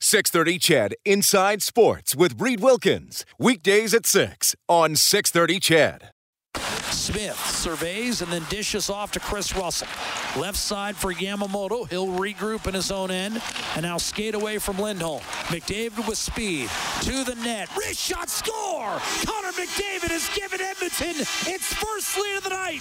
630 CHED Inside Sports with Reed Wilkins. Weekdays at 6 on 630 CHED. Smith surveys and then dishes off to Kris Russell. Left side for Yamamoto. He'll regroup in his own end and now skate away from Lindholm. McDavid with speed to the net. Wrist shot score! Connor McDavid has given Edmonton its first lead of the night.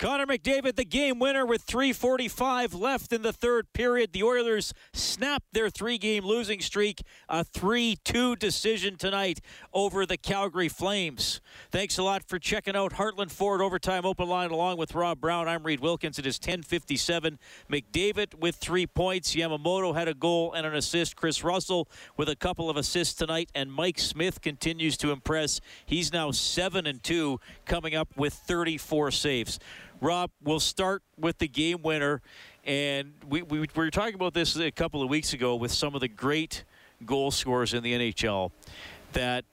Connor McDavid, the game winner with 3.45 left in the third period. The Oilers snapped their three game losing streak. A 3 2 decision tonight over the Calgary Flames. Thanks a lot for checking out Heartland Ford Overtime Open Line along with Rob Brown. I'm Reed Wilkins. It is 10.57. McDavid with three points. Yamamoto had a goal and an assist. Kris Russell with a couple of assists tonight. And Mike Smith continues to impress. He's now 7 and 2, coming up with 34 saves. Rob, we'll start with the game winner. And we, we, we, were talking about this a couple of weeks ago with some of the great goal scorers in the NHL that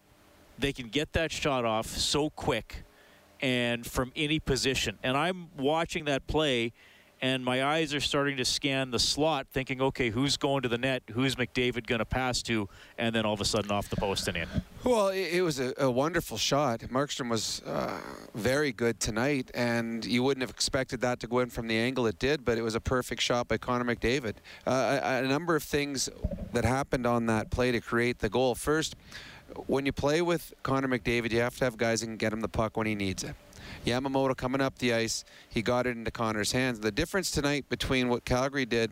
they can get that shot off so quick and from any position. And I'm watching that play and my eyes are starting to scan the slot, thinking, okay, who's going to the net? Who's McDavid going to pass to? And then all of a sudden off the post and in. Well, it, it was a, a, wonderful shot. Markstrom was uh, very good tonight, and you wouldn't have expected that to go in from the angle it did, but it was a perfect shot by Connor McDavid. Uh, a, a number of things that happened on that play to create the goal. First, when you play with Connor McDavid, you have to have guys that can get him the puck when he needs it. Yamamoto coming up the ice, he got it into Connor's hands. The difference tonight between what Calgary did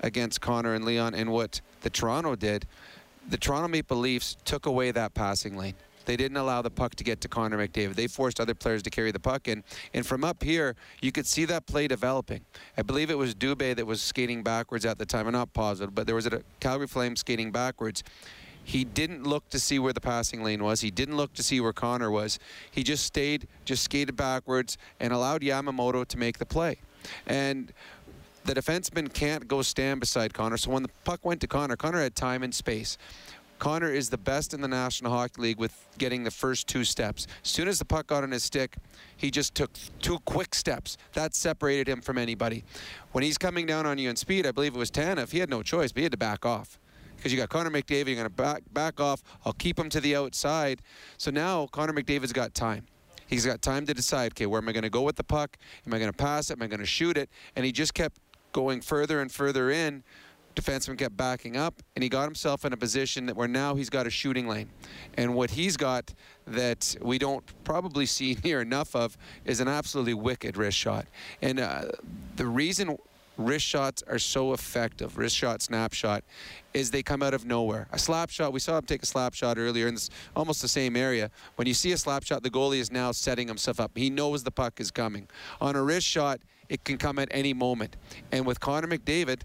against Connor and Leon and what the Toronto did, the Toronto Maple Leafs took away that passing lane. They didn't allow the puck to get to Connor McDavid. They forced other players to carry the puck in. And from up here, you could see that play developing. I believe it was Dubé that was skating backwards at the time. I'm not positive, but there was a Calgary Flames skating backwards. He didn't look to see where the passing lane was. He didn't look to see where Connor was. He just stayed, just skated backwards and allowed Yamamoto to make the play. And the defenseman can't go stand beside Connor. So when the puck went to Connor, Connor had time and space. Connor is the best in the National Hockey League with getting the first two steps. As soon as the puck got on his stick, he just took two quick steps. That separated him from anybody. When he's coming down on you in speed, I believe it was Tanev, he had no choice, but he had to back off because you got Connor McDavid. You're going to back back off. I'll keep him to the outside. So now Connor McDavid's got time. He's got time to decide. Okay, where am I going to go with the puck? Am I going to pass it? Am I going to shoot it? And he just kept going further and further in. Defenseman kept backing up, and he got himself in a position that where now he's got a shooting lane. And what he's got that we don't probably see near enough of is an absolutely wicked wrist shot. And uh, the reason wrist shots are so effective, wrist shot, snapshot, is they come out of nowhere. A slap shot, we saw him take a slap shot earlier in this, almost the same area. When you see a slap shot, the goalie is now setting himself up. He knows the puck is coming. On a wrist shot, it can come at any moment. And with Connor McDavid,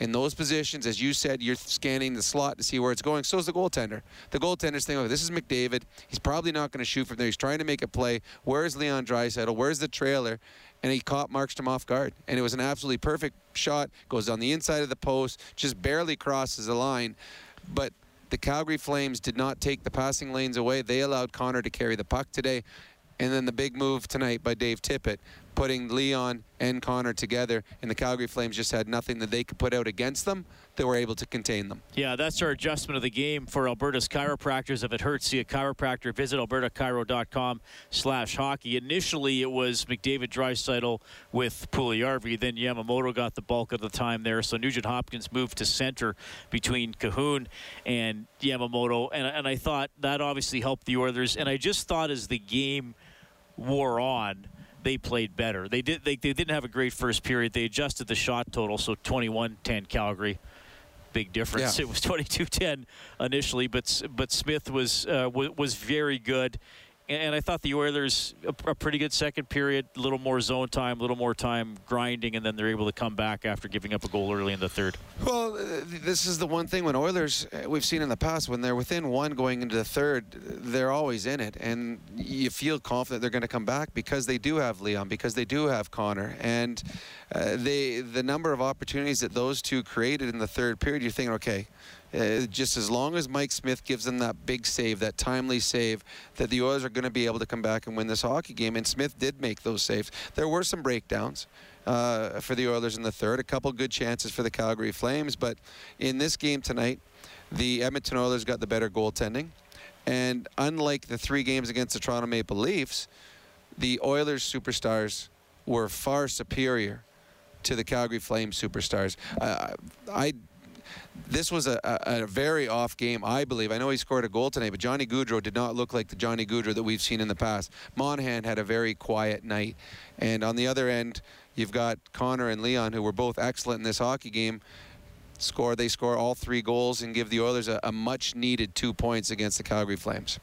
in those positions, as you said, you're scanning the slot to see where it's going. So is the goaltender. The goaltender's thinking, oh, this is McDavid. He's probably not going to shoot from there. He's trying to make a play. Where's Leon Draisaitl? Where's the trailer? And he caught Markstrom off guard. And it was an absolutely perfect shot. Goes on the inside of the post, just barely crosses the line. But the Calgary Flames did not take the passing lanes away. They allowed Connor to carry the puck today. And then the big move tonight by Dave Tippett putting Leon and Connor together, and the Calgary Flames just had nothing that they could put out against them. They were able to contain them. Yeah, that's our adjustment of the game for Alberta's chiropractors. If it hurts, see a chiropractor. Visit albertachiro.com slash hockey. Initially, it was McDavid Draisaitl with Puljujarvi. Then Yamamoto got the bulk of the time there. So Nugent Hopkins moved to center between Kahun and Yamamoto. And, and I thought that obviously helped the Oilers. And I just thought as the game wore on – they played better. They did. They, they didn't have a great first period. They adjusted the shot total, so 21-10 Calgary. Big difference. Yeah. It was 22-10 initially, but but Smith was uh, was, was very good. And, I thought the Oilers a, a, pretty good second period, a little more zone time, a little more time grinding, and then they're able to come back after giving up a goal early in the third. Well, uh, this is the one thing when Oilers uh, we've seen in the past when they're within one going into the third, they're always in it, and you feel confident they're going to come back because they do have Leon, because they do have Connor, and uh, they the number of opportunities that those two created in the third period, you're thinking, okay uh, just as long as Mike Smith gives them that big save, that timely save, that the Oilers are going to be able to come back and win this hockey game. And Smith did make those saves. There were some breakdowns. Uh, for the Oilers in the third, a couple good chances for the Calgary Flames, but in this game tonight, the Edmonton Oilers got the better goaltending, and unlike the three games against the Toronto Maple Leafs, the Oilers superstars were far superior to the Calgary Flames superstars. Uh, I this was a, a, a, very off game, I believe. I know he scored a goal tonight, but Johnny Gaudreau did not look like the Johnny Gaudreau that we've seen in the past. Monahan had a very quiet night. And on the other end, you've got Connor and Leon, who were both excellent in this hockey game. Score, they score all three goals and give the Oilers a, a much needed two points against the Calgary Flames.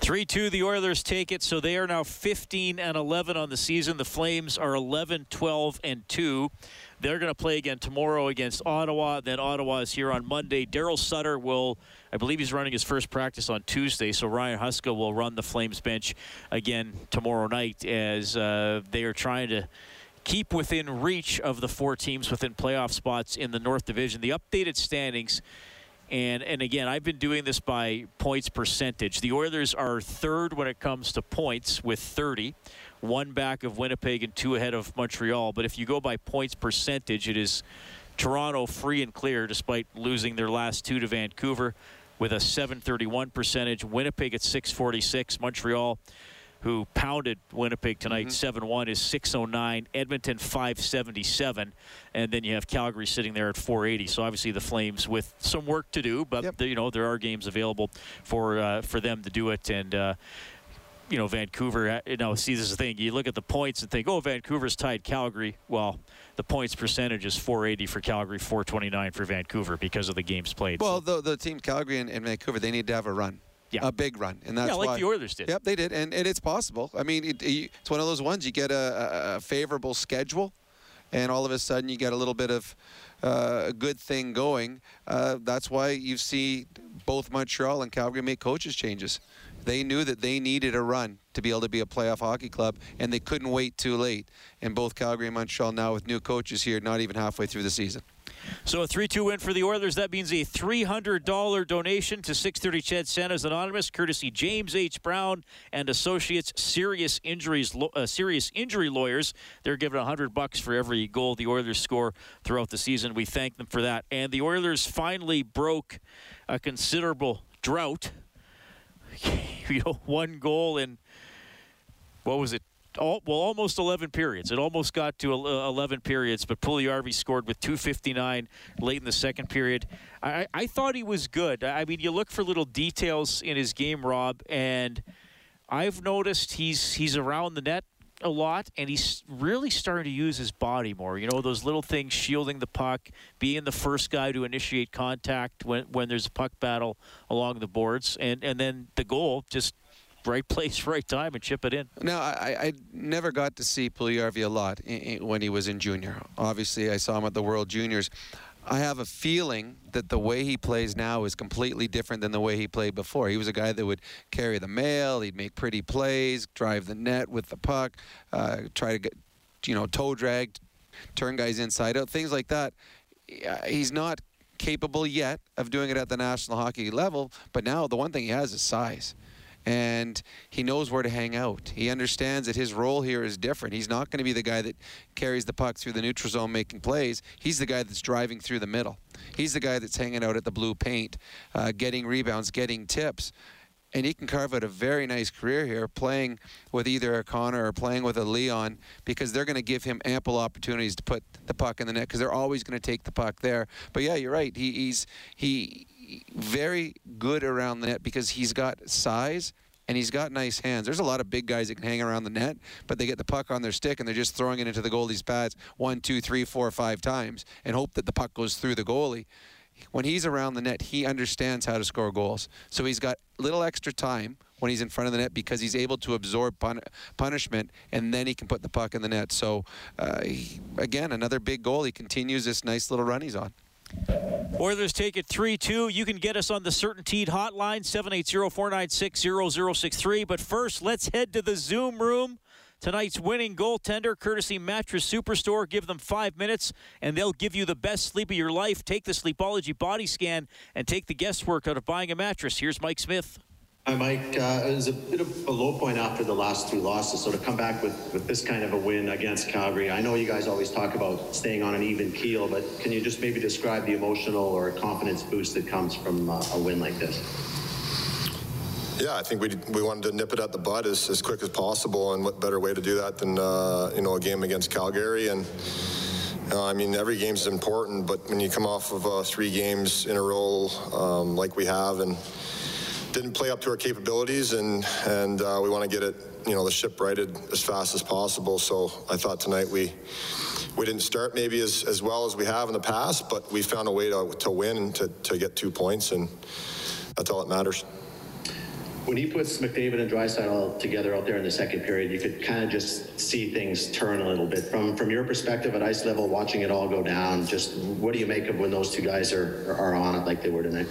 3 2, the Oilers take it, so they are now 15 and 11 on the season. The Flames are 11, 12, and 2. They're going to play again tomorrow against Ottawa. Then Ottawa is here on Monday. Daryl Sutter will, I believe he's running his first practice on Tuesday. So Ryan Huska will run the Flames bench again tomorrow night as uh, they are trying to keep within reach of the four teams within playoff spots in the North Division. The updated standings. And and again, I've been doing this by points percentage. The Oilers are third when it comes to points with 30 one back of Winnipeg and two ahead of Montreal. But if you go by points percentage, it is Toronto free and clear despite losing their last two to Vancouver with a 731 percentage. Winnipeg at 646. Montreal, who pounded Winnipeg tonight mm-hmm. 7 mm-hmm. 1, is 609. Edmonton 577. And then you have Calgary sitting there at 480. So obviously the Flames with some work to do, but yep. you know there are games available for uh, for them to do it. And uh, you know, Vancouver, uh, you know, see this is the thing. You look at the points and think, oh, Vancouver's tied Calgary. Well, the points percentage is 480 for Calgary, 429 for Vancouver because of the games played. Well, so. the, the team Calgary and, and, Vancouver, they need to have a run. Yeah. A big run, and that's yeah, like why, the Oilers did. Yep, they did, and, and it's possible. I mean, it, it's one of those ones you get a, a favorable schedule, and all of a sudden you get a little bit of uh, a good thing going. Uh, that's why you see both Montreal and Calgary make coaches changes. They knew that they needed a run to be able to be a playoff hockey club, and they couldn't wait too late. And both Calgary and Montreal now with new coaches here, not even halfway through the season. So a 3-2 win for the Oilers. That means a $300 donation to 630 CHED Santa's Anonymous, courtesy James H. Brown and Associates Serious Injuries uh, Serious Injury Lawyers. They're giving 100 bucks for every goal the Oilers score throughout the season. We thank them for that. And the Oilers finally broke a considerable drought you know, one goal in what was it? All, well, almost 11 periods. It almost got to 11 periods, but Puljujarvi scored with 2:59 late in the second period. I, I thought he was good. I mean, you look for little details in his game, Rob, and I've noticed he's he's around the net a lot, and he's really starting to use his body more. You know, those little things, shielding the puck, being the first guy to initiate contact when, when there's a puck battle along the boards, and, and then the goal, just right place, right time, and chip it in. Now, I, I never got to see Puljujarvi a lot in, in, when he was in junior. Obviously, I saw him at the World Juniors. I have a feeling that the way he plays now is completely different than the way he played before. He was a guy that would carry the mail, he'd make pretty plays, drive the net with the puck, uh, try to get, you know, toe drag, turn guys inside out, things like that. He's not capable yet of doing it at the National Hockey level, but now the one thing he has is size and he knows where to hang out. He understands that his role here is different. He's not going to be the guy that carries the puck through the neutral zone making plays. He's the guy that's driving through the middle. He's the guy that's hanging out at the blue paint, uh, getting rebounds, getting tips. And he can carve out a very nice career here playing with either a Connor or playing with a Leon because they're going to give him ample opportunities to put the puck in the net because they're always going to take the puck there. But yeah, you're right. He, he's he very good around the net because he's got size and he's got nice hands. There's a lot of big guys that can hang around the net, but they get the puck on their stick and they're just throwing it into the goalie's pads one, two, three, four, five times and hope that the puck goes through the goalie. when he's around the net, he understands how to score goals. So he's got little extra time when he's in front of the net because he's able to absorb pun- punishment and then he can put the puck in the net. So, uh, he, again, another big goal. He continues this nice little run he's on. Oilers take it 3 2. You can get us on the CertainTeed hotline, 780 496 0063. But first, let's head to the Zoom room. Tonight's winning goaltender, courtesy Mattress Superstore. Give them five minutes, and they'll give you the best sleep of your life. Take the Sleepology body scan and take the guesswork out of buying a mattress. Here's Mike Smith. Hi, Mike. Uh, it was a bit of a low point after the last two losses. So to come back with, with this kind of a win against Calgary, I know you guys always talk about staying on an even keel, but can you just maybe describe the emotional or confidence boost that comes from uh, a win like this? Yeah, I think we, we wanted to nip it at the bud as, as quick as possible, and what better way to do that than uh, you know a game against Calgary and. Uh, I mean, every game is important, but when you come off of uh, three games in a row um, like we have, and didn't play up to our capabilities, and and uh, we want to get it, you know, the ship righted as fast as possible. So I thought tonight we we didn't start maybe as, as well as we have in the past, but we found a way to, to win and to, to get two points, and that's all that matters when he puts McDavid and Draisaitl together out there in the second period, you could kind of just see things turn a little bit. From from your perspective at ice level, watching it all go down, just what do you make of when those two guys are are on it like they were tonight?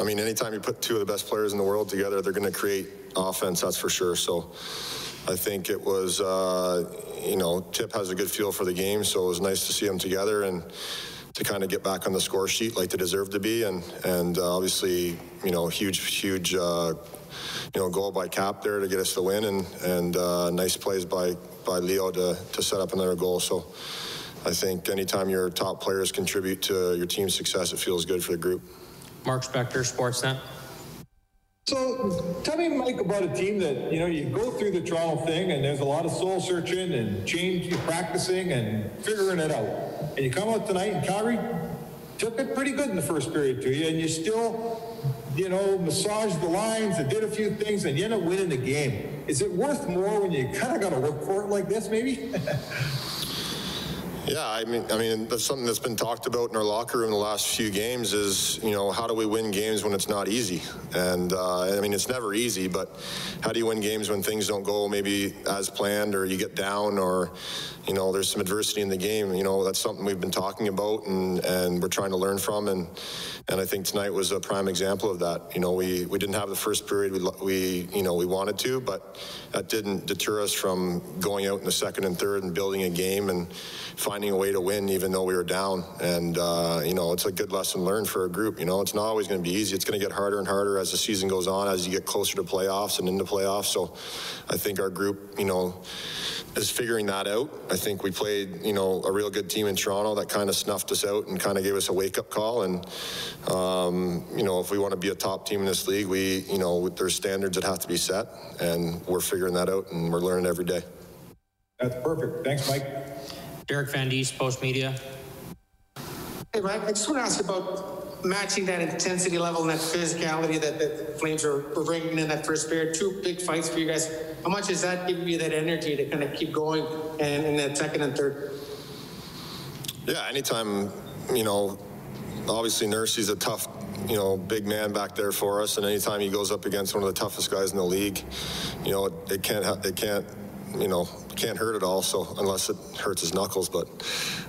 I mean, anytime you put two of the best players in the world together, they're going to create offense. That's for sure. So. I think it was, uh, you know, Tip has a good feel for the game, so it was nice to see them together and to kind of get back on the score sheet like they deserve to be. And and uh, obviously, you know, huge, huge, uh, you know, goal by Cap there to get us the win, and and uh, nice plays by by Leo to to set up another goal. So. I think anytime your top players contribute to your team's success, it feels good for the group. Mark Spector, Sportsnet. So tell me, Mike, about a team that, you know, you go through the trial thing and there's a lot of soul searching and change, practicing and figuring it out. And you come out tonight and Calgary took it pretty good in the first period to you and you still, you know, massaged the lines and did a few things and you end up winning the game. Is it worth more when you kind of got to work for it like this, maybe? Yeah, I mean, I mean, that's something that's been talked about in our locker room the last few games. Is you know, how do we win games when it's not easy? And uh, I mean, it's never easy, but how do you win games when things don't go maybe as planned, or you get down, or you know, there's some adversity in the game. You know, that's something we've been talking about, and and we're trying to learn from. And and I think tonight was a prime example of that. You know, we we didn't have the first period we we you know we wanted to, but that didn't deter us from going out in the second and third and building a game and finding a way to win even though we were down. And, uh, you know, it's a good lesson learned for a group. You know, it's not always going to be easy. It's going to get harder and harder as the season goes on, as you get closer to playoffs and into playoffs. So I think our group, you know, is figuring that out. I think we played, you know, a real good team in Toronto that kind of snuffed us out and kind of gave us a wake-up call. And, um, you know, if we want to be a top team in this league, we, you know, there's standards that have to be set, and we're figuring that out, and we're learning every day. That's perfect. Thanks, Mike. Derek Van Diest, Post Media. Hey, Mike, I just want to ask about matching that intensity level and that physicality that the Flames were, were bringing in that first period. Two big fights for you guys. How much is that giving you that energy to kind of keep going and in that second and third? Yeah, anytime, you know, obviously Nursey's a tough, you know, big man back there for us, and anytime he goes up against one of the toughest guys in the league, you know, it, it can't, it can't you know, can't hurt at all. So unless it hurts his knuckles, but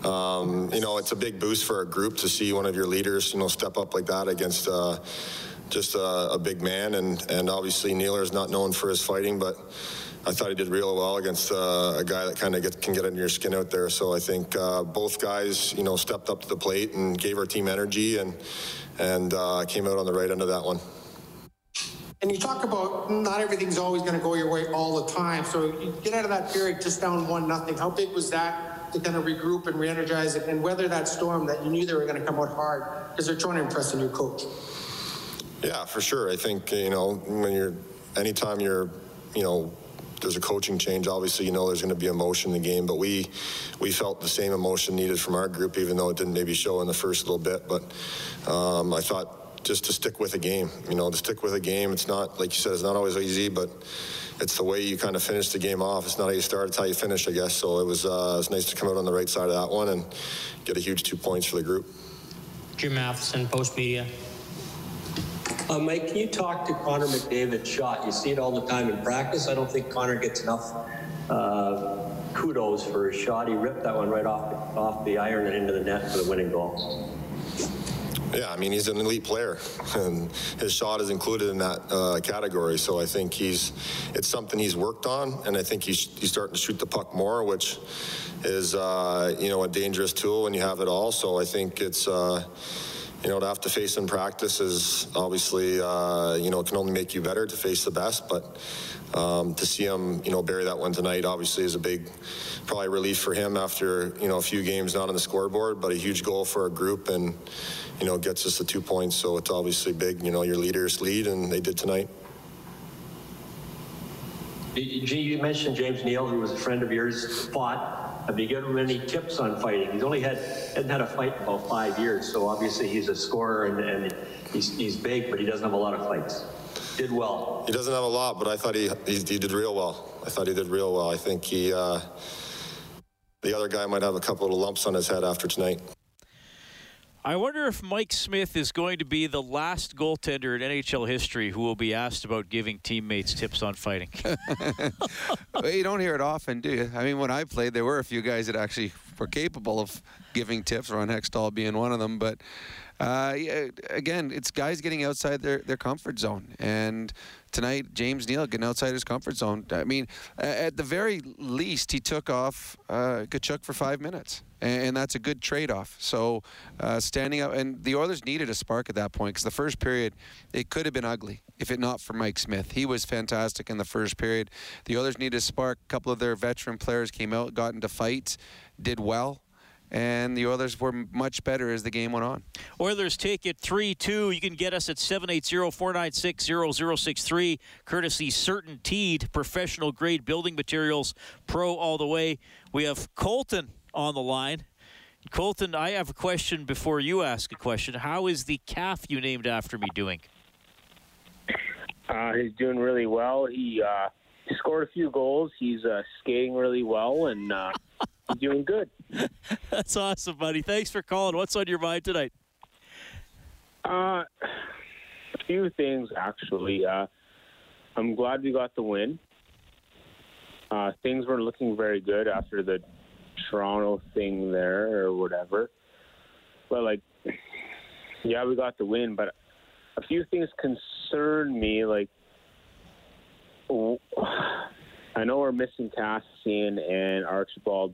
um, you know, it's a big boost for our group to see one of your leaders, you know, step up like that against uh, just a, a, big man. And and obviously Nealer is not known for his fighting, but I thought he did real well against uh, a guy that kind of can get under your skin out there. So I think uh, both guys, you know, stepped up to the plate and gave our team energy and and uh, came out on the right end of that one. And you talk about not everything's always going to go your way all the time. So you get out of that period just down one nothing. How big was that to kind of regroup and re-energize it and weather that storm that you knew they were going to come out hard because they're trying to impress a new coach? Yeah, for sure. I think you know when you're anytime you're you know there's a coaching change. Obviously, you know there's going to be emotion in the game, but we we felt the same emotion needed from our group, even though it didn't maybe show in the first little bit. But um, I thought just to stick with a game. You know, to stick with a game. It's not like you said. It's not always easy, but it's the way you kind of finish the game off. It's not how you start. It's how you finish, I guess. So it was uh, it was nice to come out on the right side of that one and get a huge two points for the group. Jim Matheson, Post Media. Uh, Mike, can you talk to Connor McDavid's shot? You see it all the time in practice. I don't think Connor gets enough uh, kudos for his shot. He ripped that one right off the, off the iron and into the net for the winning goal. Yeah, I mean he's an elite player, and his shot is included in that uh, category. So I think he's it's something he's worked on, and I think he's he's starting to shoot the puck more, which is uh, you know a dangerous tool when you have it all. So I think it's. Uh, you know, to have to face in practice is obviously, uh, you know, it can only make you better to face the best. But um, to see him, you know, bury that one tonight obviously is a big, probably relief for him after, you know, a few games not on the scoreboard, but a huge goal for our group and, you know, gets us the two points. So it's obviously big, you know, your leaders lead, and they did tonight. You mentioned James Neal, who was a friend of yours, fought. Have you given him any tips on fighting? He's only had hadn't had a fight in about five years, so obviously he's a scorer and, and he's, he's big, but he doesn't have a lot of fights. Did well. He doesn't have a lot, but I thought he he, he did real well. I thought he did real well. I think he uh, the other guy might have a couple of lumps on his head after tonight. I wonder if Mike Smith is going to be the last goaltender in NHL history who will be asked about giving teammates tips on fighting. well, you don't hear it often, do you? I mean, when I played, there were a few guys that actually were capable of giving tips, Ron Hextall being one of them. But uh, again, it's guys getting outside their, their comfort zone. And tonight, James Neal getting outside his comfort zone. I mean, at the very least, he took off uh, Tkachuk for five minutes and that's a good trade-off. So uh, standing up, and the Oilers needed a spark at that point because the first period it could have been ugly if it not for Mike Smith. He was fantastic in the first period. The Oilers needed a spark. A couple of their veteran players came out, got into fights, did well. And the Oilers were much better as the game went on. Oilers take it 3 2. You can get us at 780 496 0063. Courtesy CertainTeed, professional grade building materials, pro all the way. We have Colton on the line. Colton, I have a question before you ask a question. How is the calf you named after me doing? Uh, he's doing really well. He uh, scored a few goals. He's uh, skating really well, and uh, he's doing good. That's awesome, buddy. Thanks for calling. What's on your mind tonight? Uh, a few things, actually. Uh, I'm glad we got the win. Uh, things were looking very good after the Toronto thing there or whatever. But like, yeah, we got the win, but a few things concern me. Like, I know we're missing Kassian and Archibald.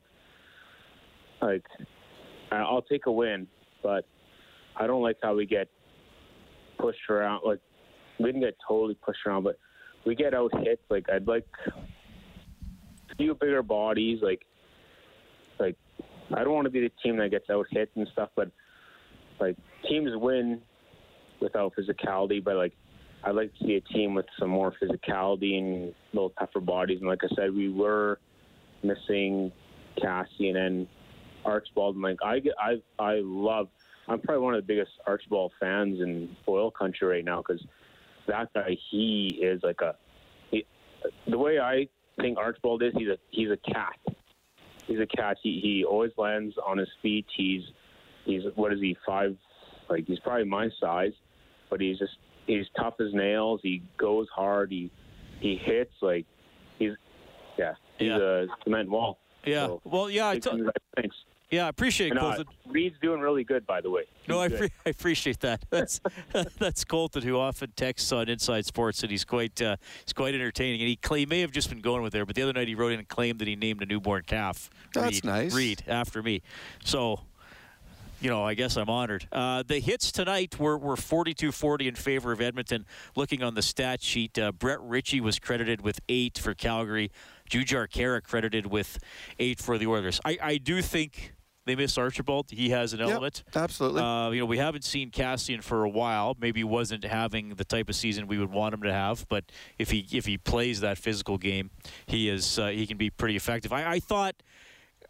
Like, I'll take a win, but I don't like how we get pushed around. Like, we didn't get totally pushed around, but we get out hit. Like, I'd like a few bigger bodies. Like, like I don't want to be the team that gets out hit and stuff, but like teams win without physicality. But like I'd like to see a team with some more physicality and a little tougher bodies. And like I said, we were missing Cassie and then Archibald. And like I get, I I love. I'm probably one of the biggest Archibald fans in oil country right now because that guy, he is like a. He, the way I think Archibald is, he's a he's a cat he's a cat. He he always lands on his feet. He's he's what is he five? Like he's probably my size, but he's just he's tough as nails. He goes hard. He he hits like he's yeah he's yeah. a cement wall. Yeah. So, well, yeah. I t- thanks. Yeah, I appreciate it, Colton. Uh, Reed's doing really good, by the way. He's no, I, pre- I, appreciate that. That's that's Colton, who often texts on Inside Sports, and he's quite uh, he's quite entertaining. And he, he may have just been going with there, but the other night he wrote in and claimed that he named a newborn calf. That's Reed, nice. Reed after me. So you know, I guess I'm honored. Uh, the hits tonight were, were 42-40 in favor of Edmonton. Looking on the stat sheet, uh, Brett Ritchie was credited with eight for Calgary. Jujhar Khaira credited with eight for the Oilers. I, I do think they miss Archibald. He has an element. Yep, absolutely. Uh, you know, we haven't seen Kassian for a while. Maybe wasn't having the type of season we would want him to have. But if he if he plays that physical game, he is uh, he can be pretty effective. I, I thought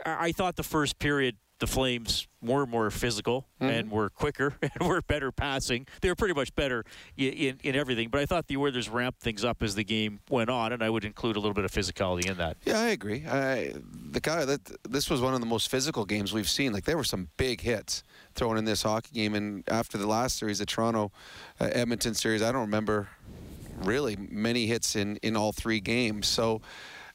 I thought the first period the Flames were more physical mm-hmm. and were quicker and were better passing. They were pretty much better in, in, in, everything. But I thought the Oilers ramped things up as the game went on, and I would include a little bit of physicality in that. Yeah, I agree. I, the guy that this was one of the most physical games we've seen. Like there were some big hits thrown in this hockey game. And after the last series, the Toronto uh, Edmonton series, I don't remember really many hits in, in all three games. So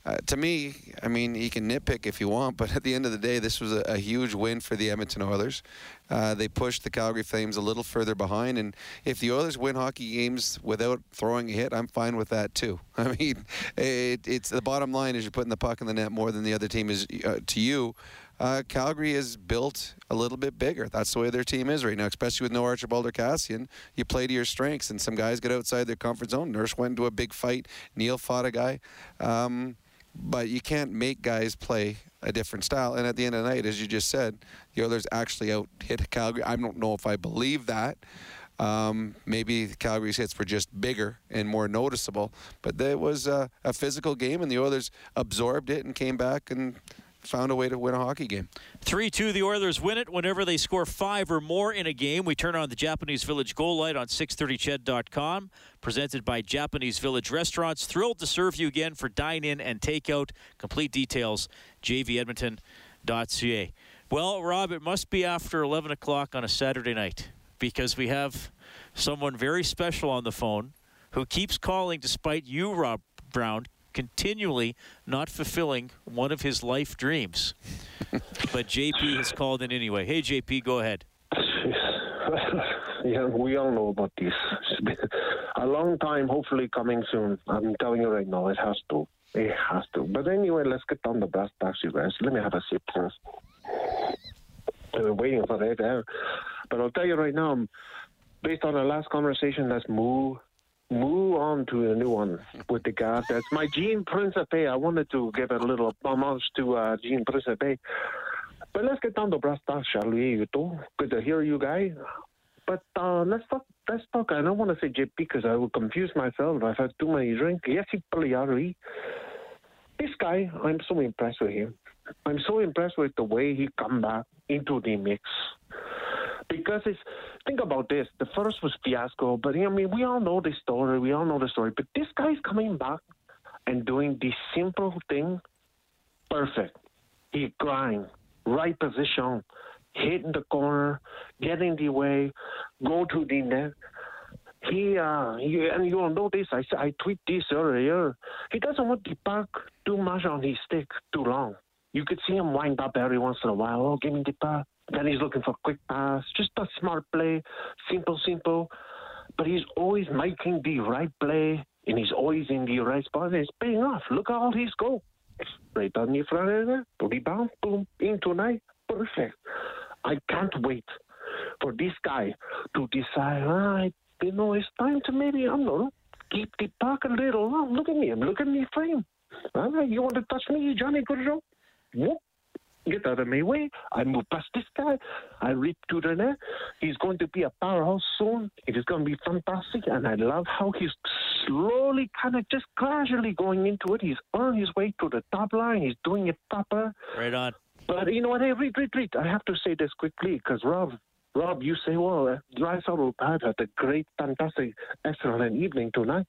uh, to me, I mean, you can nitpick if you want, but at the end of the day, this was a, a huge win for the Edmonton Oilers. Uh, they pushed the Calgary Flames a little further behind, and if the Oilers win hockey games without throwing a hit, I'm fine with that too. I mean, it, it's the bottom line is you're putting the puck in the net more than the other team is uh, to you. Uh, Calgary is built a little bit bigger. That's the way their team is right now, especially with no Archibald or Kassian. You play to your strengths, and some guys get outside their comfort zone. Nurse went into a big fight. Neal fought a guy. Um, but you can't make guys play a different style. And at the end of the night, as you just said, the Oilers actually out hit Calgary. I don't know if I believe that. Um, maybe Calgary's hits were just bigger and more noticeable, but it was a, a physical game, and the Oilers absorbed it and came back and found a way to win a hockey game. 3 2, the Oilers win it whenever they score five or more in a game. We turn on the Japanese Village goal light on 630ched.com. Presented by Japanese Village Restaurants. Thrilled to serve you again for dine in and takeout. Complete details, jvedmonton.ca. Well, Rob, it must be after 11 o'clock on a Saturday night because we have someone very special on the phone who keeps calling despite you, Rob Brown, continually not fulfilling one of his life dreams. but JP has called in anyway. Hey, JP, go ahead. yeah, we all know about this. a long time, hopefully coming soon. I'm telling you right now, it has to. It has to. But anyway, let's get down the brass tacks, you guys. Let me have a sip first. I've been waiting for that. Eh? But I'll tell you right now, based on the last conversation, let's move move on to a new one with the guy. That's my Gene Principe. I wanted to give a little homage to uh, Gene Principe. But let's get down to brass tacks, shall we? You too. Good to hear you, guys. But uh, let's talk. Let's talk. I don't want to say JP because I will confuse myself. I've had too many drinks. Yes, he Pagliari. This guy, I'm so impressed with him. I'm so impressed with the way he come back into the mix. Because it's think about this. The first was fiasco, but I mean, we all know the story. We all know the story. But this guy's coming back and doing the simple thing perfect. He grind, right position, hit in the corner, get in the way, go to the net. He, uh, he, and you know this. I, I tweet this earlier. He doesn't want the puck too much on his stick too long. You could see him wind up every once in a while. Oh, give me the puck. Then he's looking for quick pass, just a smart play, simple, simple. But he's always making the right play, and he's always in the right spot. It's paying off. Look at all his goals. Right on the front there, to rebound, boom, in tonight. Perfect. I can't wait for this guy to decide, right, you know, it's time to maybe, I don't know, keep the puck a little long. Look at me. Look at me frame. All right, you want to touch me, Johnny Gaudreau? Whoop get out of my way. I move past this guy. I rip to the net. He's going to be a powerhouse soon. It is going to be fantastic. And I love how he's slowly, kind of just gradually going into it. He's on his way to the top line. He's doing it proper. Right on. But you know what? Hey, Reed, Reed, Reed. I have to say this quickly because Rob, Rob, you say, well, uh, Draisaitl had a great, fantastic, excellent evening tonight.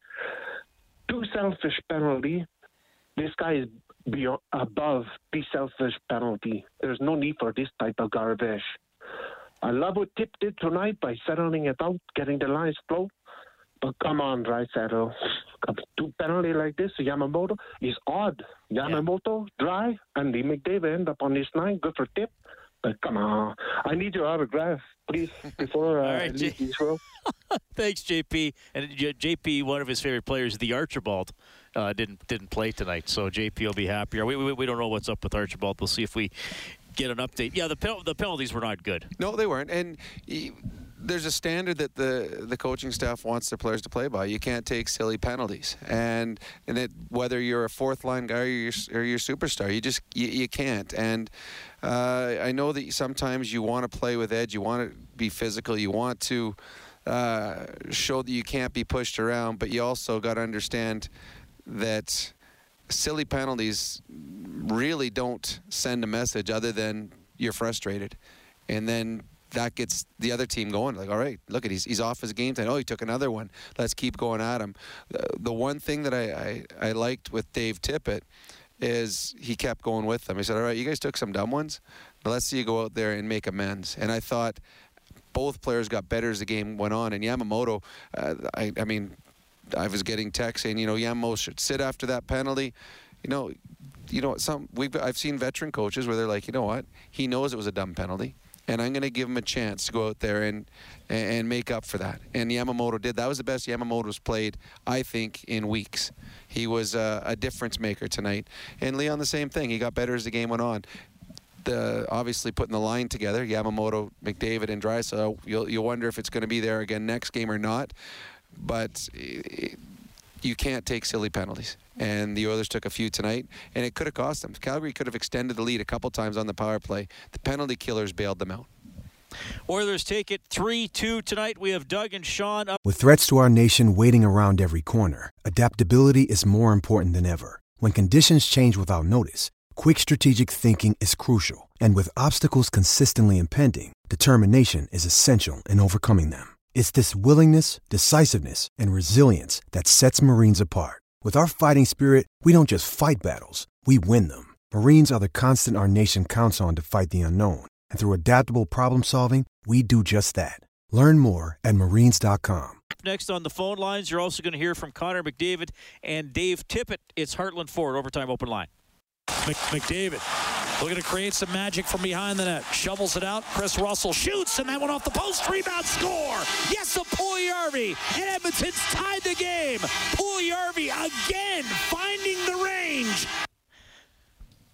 Two selfish penalty. This guy is beyond, above the selfish penalty. There's no need for this type of garbage. I love what Tip did tonight by settling it out, getting the lines flow. But come on, dry Draisaitl. Two penalty like this, Yamamoto is odd. Yamamoto, yeah. dry, and the McDavid end up on this line. Good for Tip. But come on, I need your autograph, please, before uh, right, I leave J- this room. Thanks, JP. And JP, one of his favorite players, the Archibald uh, didn't didn't play tonight, so JP will be happier. We, we, we don't know what's up with Archibald. We'll see if we get an update. Yeah, the pen- the penalties were not good. No, they weren't, and. He, there's a standard that the the coaching staff wants their players to play by. You can't take silly penalties, and and it, whether you're a fourth line guy or you're, or you're superstar, you just you, you can't. And uh, I know that sometimes you want to play with edge, you want to be physical, you want to uh, show that you can't be pushed around, but you also got to understand that silly penalties really don't send a message other than you're frustrated. And then that gets the other team going. Like, all right, look at he's he's off his game time. Oh, he took another one. Let's keep going at him. The, the one thing that I, I, I liked with Dave Tippett is he kept going with them. He said, all right, you guys took some dumb ones. But let's see you go out there and make amends. And I thought both players got better as the game went on. And Yamamoto, uh, I, I mean, I was getting texts saying, you know, Yamamoto should sit after that penalty. You know, you know, some we've I've seen veteran coaches where they're like, you know what, he knows it was a dumb penalty, and I'm going to give him a chance to go out there and and make up for that. And Yamamoto did. That was the best Yamamoto's played, I think, in weeks. He was a, a difference maker tonight. And Leon, the same thing. He got better as the game went on. The, obviously putting the line together, Yamamoto, McDavid, and Draisaitl. You'll you wonder if it's going to be there again next game or not. But you can't take silly penalties. And the Oilers took a few tonight, and it could have cost them. Calgary could have extended the lead a couple times on the power play. The penalty killers bailed them out. Oilers take it 3 2 tonight. We have Doug and Sean up. With threats to our nation waiting around every corner, adaptability is more important than ever. When conditions change without notice, quick strategic thinking is crucial. And with obstacles consistently impending, determination is essential in overcoming them. It's this willingness, decisiveness, and resilience that sets Marines apart. With our fighting spirit, we don't just fight battles, we win them. Marines are the constant our nation counts on to fight the unknown. And through adaptable problem solving, we do just that. Learn more at marines.com. Next on the phone lines, you're also going to hear from Connor McDavid and Dave Tippett. It's Heartland Ford Overtime Open Line. McDavid looking to create some magic from behind the net. Shovels it out. Kris Russell shoots, and that one off the post. Rebound score. Yes, a Puljujarvi. And Edmonton's tied the game. Puljujarvi again finding the range.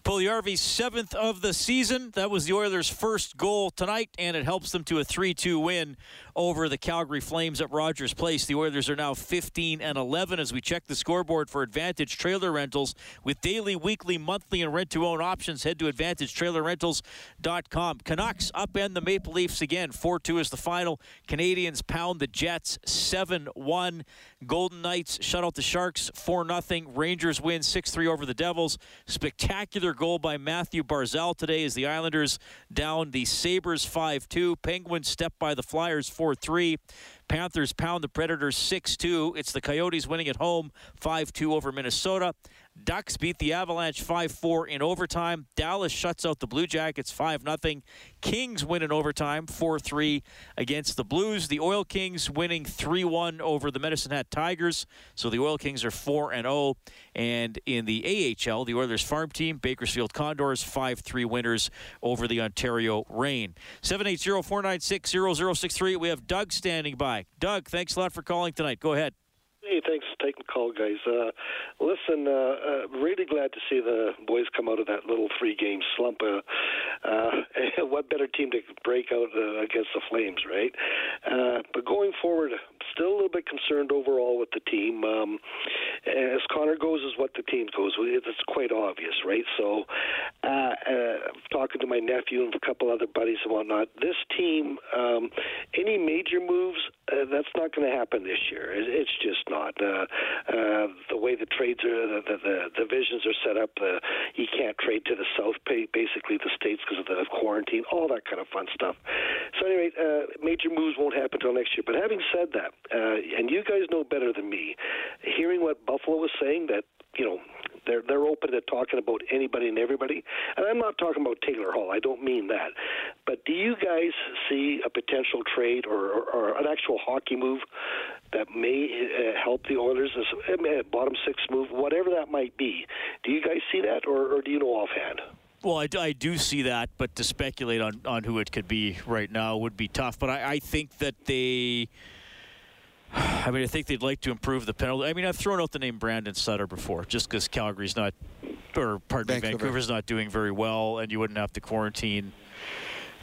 Puljujarvi's seventh of the season. That was the Oilers' first goal tonight, and it helps them to a 3-2 win over the Calgary Flames at Rogers Place. The Oilers are now 15 and 11 as we check the scoreboard for Advantage Trailer Rentals with daily, weekly, monthly, and rent-to-own options. Head to AdvantageTrailerRentals.com. Canucks upend the Maple Leafs again. 4-2 is the final. Canadiens pound the Jets 7-1. Golden Knights shut out the Sharks 4-0. Rangers win 6-3 over the Devils. Spectacular goal by Mathew Barzal today as the Islanders down the Sabres 5-2. Penguins step by the Flyers 4-3. Panthers pound the Predators 6-2. It's the Coyotes winning at home 5-2 over Minnesota. Ducks beat the Avalanche 5-4 in overtime. Dallas shuts out the Blue Jackets 5-0. Kings win in overtime 4-3 against the Blues. The Oil Kings winning 3-1 over the Medicine Hat Tigers. So the Oil Kings are 4-0 and in the AHL, the Oilers farm team, Bakersfield Condors 5-3 winners over the Ontario Reign. 780-496-0063. We have Doug standing by. Doug, thanks a lot for calling tonight. Go ahead. Thanks for taking the call, guys. Uh, listen, uh, uh, really glad to see the boys come out of that little three-game slump. Uh, uh, what better team to break out uh, against the Flames, right? Uh, but going forward, still a little bit concerned overall with the team. Um, as Connor goes, is what the team goes. It's quite obvious, right? So, uh, uh, talking to my nephew and a couple other buddies and whatnot, this team, um, any major moves, uh, that's not going to happen this year. It's just not. Uh, uh, the way the trades are, the, the, the divisions are set up, uh, you can't trade to the south, basically the states because of the quarantine, all that kind of fun stuff. So anyway, uh, major moves won't happen until next year. But having said that, uh, and you guys know better than me, hearing what Buffalo was saying that you know they're they're open to talking about anybody and everybody. And I'm not talking about Taylor Hall. I don't mean that. But do you guys see a potential trade or, or, or an actual hockey move that may uh, help the Oilers as a bottom six move, whatever that might be? Do you guys see that, or, or do you know offhand? Well, I, I, do see that, but to speculate on, on who it could be right now would be tough. But I, I think that they I mean, I think they'd like to improve the penalty. I mean, I've thrown out the name Brandon Sutter before, just because Calgary's not, or pardon Vancouver. me, Vancouver's not doing very well, and you wouldn't have to quarantine.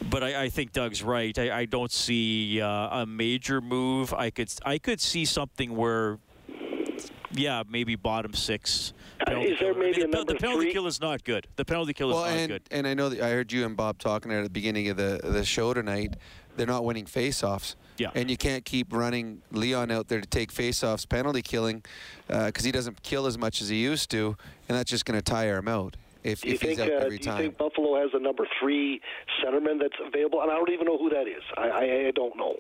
But I, I think Doug's right. I, I don't see uh, a major move. I could I could see something where, yeah, maybe bottom six. Uh, is there maybe I mean, the, the penalty three? kill is not good. The penalty kill is well, not and, good. And I know that I heard you and Bob talking at the beginning of the the show tonight. They're not winning face-offs. Yeah. And you can't keep running Leon out there to take face-offs, penalty killing, because uh, he doesn't kill as much as he used to, and that's just going to tire him out if, do you if think, he's out uh, every do you think Buffalo has a number three centerman that's available? And I don't even know who that is. I, I, I don't know.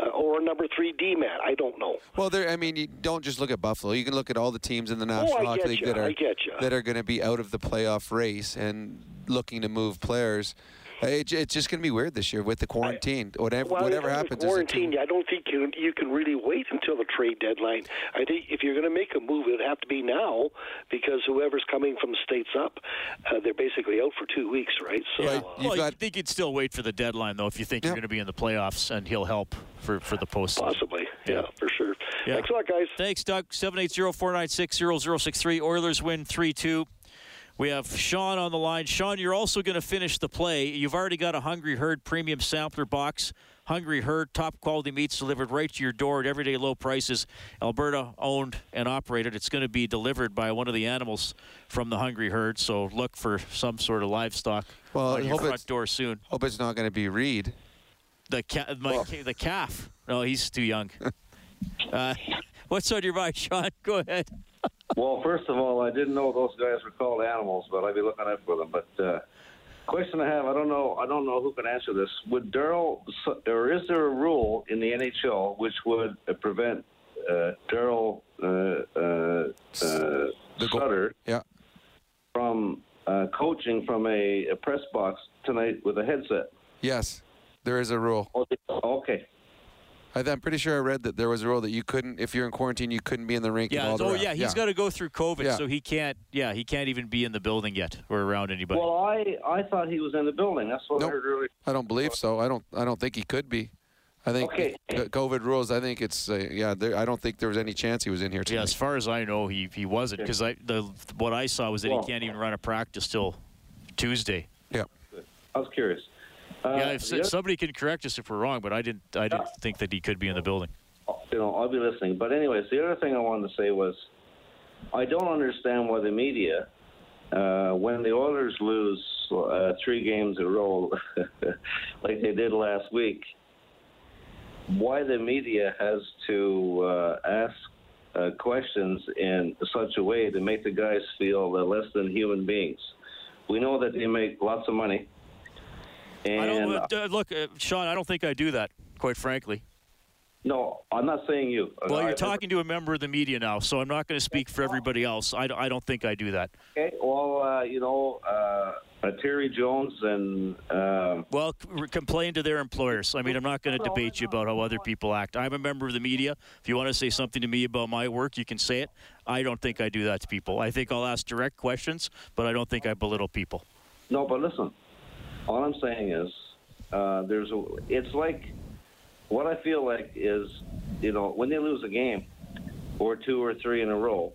Uh, or a number three D man. I don't know. Well, there. I mean, you don't just look at Buffalo. You can look at all the teams in the National oh, Hockey get League that are I get you. that are going to be out of the playoff race and looking to move players. It, it's just going to be weird this year with the quarantine. whatever Well, whatever happens. quarantine, I don't think you you can really wait until the trade deadline. I think if you're going to make a move, it would have to be now because whoever's coming from the states up, uh, they're basically out for two weeks, right? So. uh, well, you think you'd still wait for the deadline, though, if you think you're going to be in the playoffs, and he'll help for, for the post. Possibly, yeah, for sure. Yeah. Thanks a lot, guys. Thanks, Doug. 780-496-0063. Oilers win 3-2. We have Sean on the line. Sean, you're also going to finish the play. You've already got a Hungry Herd premium sampler box. Hungry Herd, top quality meats delivered right to your door at everyday low prices. Alberta owned and operated. It's going to be delivered by one of the animals from the Hungry Herd. So look for some sort of livestock Well, on your front door soon. Hope it's not going to be Reed. The ca- my, the calf. No, he's too young. uh, what's on your mind, Sean? Go ahead. Well, first of all, I didn't know those guys were called animals, but I'd be looking out for them. But uh, question I have, I don't know, I don't know who can answer this. Would Daryl, or is there a rule in the NHL which would uh, prevent uh, Daryl uh, uh, uh, Sutter yeah. from uh, coaching from a, a press box tonight with a headset? Yes, there is a rule. Okay. I, I'm pretty sure I read that there was a rule that you couldn't, if you're in quarantine, you couldn't be in the rink. and Yeah. all Oh, rest. yeah. He's got to go through COVID, Yeah. so he can't. Yeah, he can't even be in the building yet or around anybody. Well, I, I thought he was in the building. That's what I heard earlier. I don't believe so. I don't. I don't think he could be. I think Okay. uh, COVID rules. I think it's. Uh, yeah. There, I don't think there was any chance he was in here tonight. yeah, as far as I know, he he wasn't because I the what I saw was that Well- he can't even run a practice till Tuesday. Yeah. I was curious. Uh, yeah, if other- somebody can correct us if we're wrong, but I didn't. I didn't think that he could be in the building. you know, I'll be listening. But anyways, the other thing I wanted to say was, I don't understand why the media, uh, when the Oilers lose uh, three games in a row, like they did last week, why the media has to uh, ask uh, questions in such a way to make the guys feel uh, less than human beings. We know that they make lots of money. And I don't uh, look, uh, Sean. I don't think I do that. Quite frankly. no, I'm not saying you. Well, you're talking to a member of the media now, so I'm not going to speak for everybody else. I, don't- I don't think I do that. Okay, well, uh, you know, uh, uh, Terry Jones and um, Well, c- complain to their employers. I mean, I'm not going to debate you about how other people act. I'm a member of the media. If you want to say something to me about my work, you can say it. I don't think I do that to people. I think I'll ask direct questions, but I don't think I belittle people. no, but listen, all I'm saying is, uh, there's a. It's like what I feel like is, you know, when they lose a game, or two or three in a row,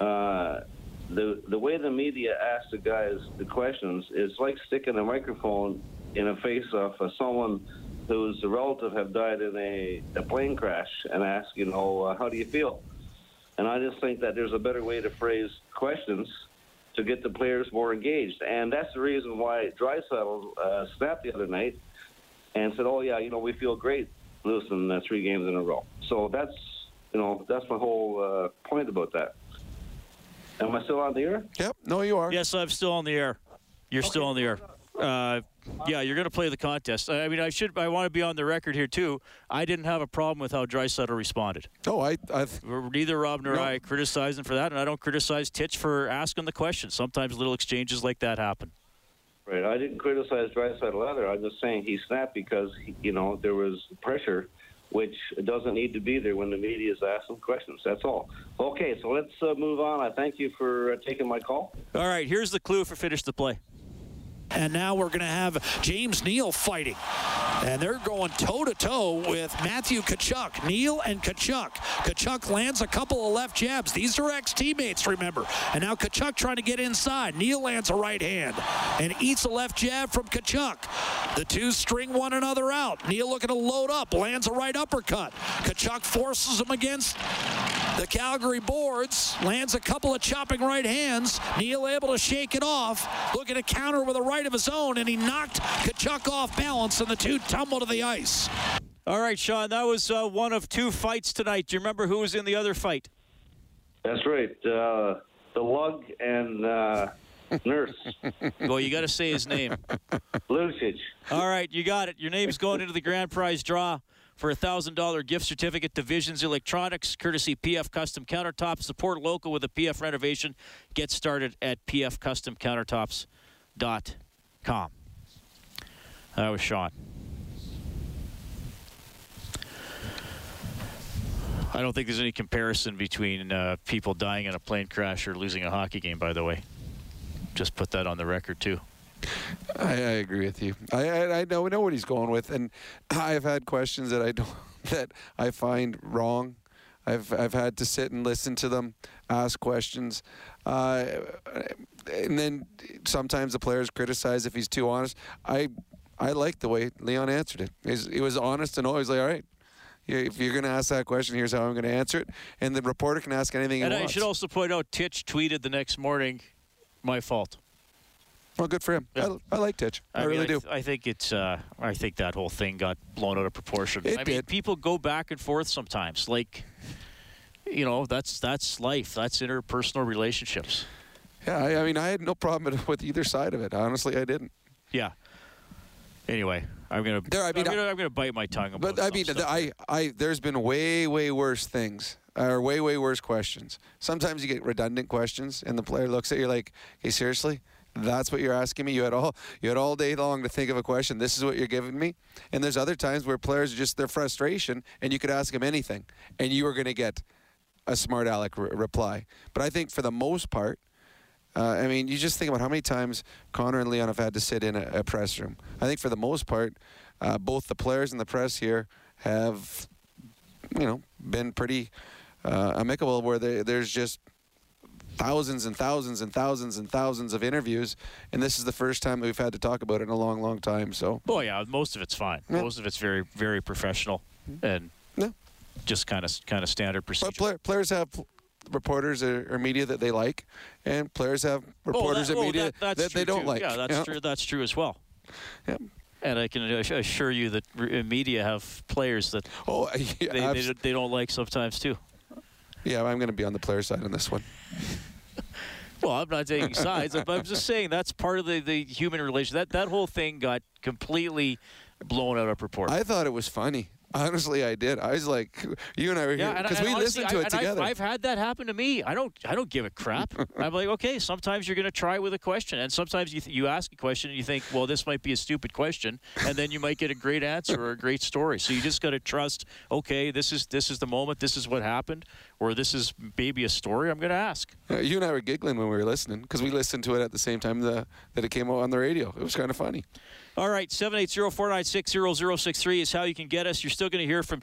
uh, the the way the media asks the guys the questions is like sticking a microphone in a face of uh, someone whose relative have died in a, a plane crash and ask, you know, uh, how do you feel? And I just think that there's a better way to phrase questions to get the players more engaged. And that's the reason why Draisaitl uh, snapped the other night and said, "Oh yeah, you know, we feel great losing uh, three games in a row." So that's you know that's my whole uh, point about that. Am I still on the air? Yep. No, you are. Yes, I'm still on the air. You're still on the air. Uh, yeah, you're going to play the contest. I I mean, I should. I want to be on the record here too. I didn't have a problem with how Draisaitl responded. Oh, I. i Neither Rob nor No. I criticize him for that, and I don't criticize Titch for asking the question. Sometimes little exchanges like that happen. Right. I didn't criticize Draisaitl either. I'm just saying he snapped because you know there was pressure, which doesn't need to be there when the media is asking questions. That's all. Okay, so let's uh, move on. I thank you for uh, taking my call. All right, here's the clue for finish the play. And now we're going to have James Neal fighting. And they're going toe to toe with Matthew Tkachuk. Neal and Tkachuk. Tkachuk lands a couple of left jabs. These are ex teammates, remember. And now Tkachuk trying to get inside. Neal lands a right hand and eats a left jab from Tkachuk. The two string one another out. Neal looking to load up, lands a right uppercut. Tkachuk forces him against the Calgary boards, lands a couple of chopping right hands. Neal able to shake it off, looking to counter with a right of his own, and he knocked Tkachuk off balance, and the two tumble to the ice. All right, Sean, that was uh, one of two fights tonight. Do you remember who was in the other fight? That's right. Uh, the lug and uh, nurse. well, you got to say his name. Lucic. All right, you got it. Your name's going into the grand prize draw for a $1,000 gift certificate to Visions Electronics, courtesy PF Custom Countertops. Support local with a PF renovation. Get started at pfcustomcountertops.com. That was Sean. I don't think there's any comparison between uh, people dying in a plane crash or losing a hockey game. By the way, just put that on the record too. I, I agree with you. I, I I know know what he's going with, and I've had questions that I don't that I find wrong. I've I've had to sit and listen to them, ask questions, uh, and then sometimes the players criticize if he's too honest. I I like the way Leon answered it. He's, he was honest and always like, all right. If you're going to ask that question, here's how I'm going to answer it, and the reporter can ask anything And he I wants. should also point out, Titch tweeted the next morning, "My fault." Well, good for him. I, I like Titch. I, mean, really do. th- I think it's. Uh, I think that whole thing got blown out of proportion. It I mean, did. people go back and forth sometimes. Like, you know, that's that's life. That's interpersonal relationships. Yeah, I, I mean, I had no problem with either side of it. Honestly, I didn't. Yeah. Anyway, I'm gonna. There, I mean, I'm, gonna, I'm gonna bite my tongue about But I mean. I, I, there's been way, way worse things, or way, way worse questions. Sometimes you get redundant questions, and the player looks at you like, "Hey, seriously, that's what you're asking me? You had all, you had all day long to think of a question. This is what you're giving me." And there's other times where players are just their frustration, and you could ask them anything, and you were going to get a smart aleck re- reply. But I think for the most part. Uh, I mean, you just think about how many times Connor and Leon have had to sit in a, a press room. I think for the most part, uh, both the players and the press here have, you know, been pretty uh, amicable. Where they, there's just thousands and thousands and thousands and thousands of interviews, and this is the first time that we've had to talk about it in a long, long time. So, Oh yeah, most of it's fine. Yeah. Most of it's very, very professional mm-hmm. and Yeah. just kind of, kind of standard procedure. but player, players have reporters or, or media that they like, and players have oh, reporters oh, that, and oh, media that, that they don't too. like. Yeah, that's true. That's true as well. Yep. And I can assure you that uh, media have players that Oh, yeah, they, they, they don't like sometimes too. Yeah, I'm going to be on the player side on this one. Well, I'm not taking sides. I'm- I'm just saying that's part of the, the human relation. That that whole thing got completely blown out of proportion. I thought it was funny. Honestly, I did. I was like, you and I were yeah, here because we honestly, listened to I- it and I've- together. I've, had that happen to me. I don't. I don't give a crap. I'm like, okay. Sometimes you're going to try with a question, and sometimes you th- you ask a question and you think, well, this might be a stupid question, and then you might get a great answer or a great story. So you just got to trust. Okay, this is this is the moment. This is what happened, or this is maybe a story I'm going to ask. Uh, you and I were giggling when we were listening because we listened to it at the same time the, that it came out on the radio. It was kind of funny. All right, 780-496-0063 is how you can get us. You're still going to hear from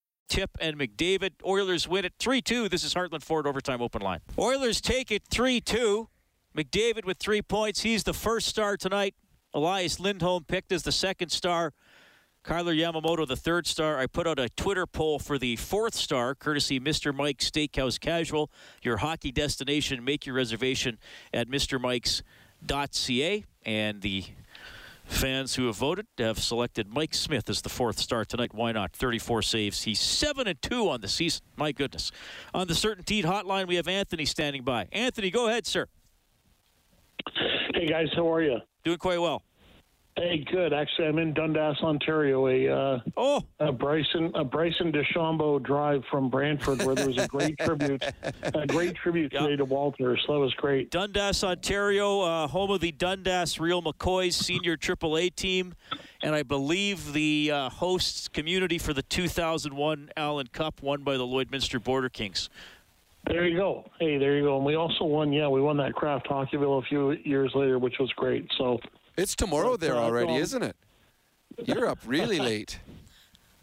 Tip and McDavid. Oilers win it 3 2. This is Heartland Ford Overtime Open Line. Oilers take it 3 2. McDavid with three points. He's the first star tonight. Elias Lindholm picked as the second star. Kailer Yamamoto, the third star. I put out a Twitter poll for the fourth star, courtesy Mr. Mike's Steakhouse Casual, your hockey destination. Make your reservation at MrMike's.ca. And the Fans who have voted have selected Mike Smith as the fourth star tonight. Why not? 34 saves. He's 7 and 2 on the season. My goodness. On the Certainteed hotline, we have Anthony standing by. Anthony, go ahead, sir. Hey guys, how are you? Doing quite well. Hey, good. Actually, I'm in Dundas, Ontario. A uh, oh, a Bryson a Bryson DeChambeau drive from Brantford, where there was a great tribute, a great tribute today to Walter. So that was great. Dundas, Ontario, uh, home of the Dundas Real McCoys senior AAA team, and I believe the uh, hosts community for the 2001 Allen Cup, won by the Lloydminster Border Kings. There you go. Hey, there you go. And we also won. Yeah, we won that Kraft Hockeyville a few years later, which was great. So It's tomorrow there already, isn't it? You're up really late.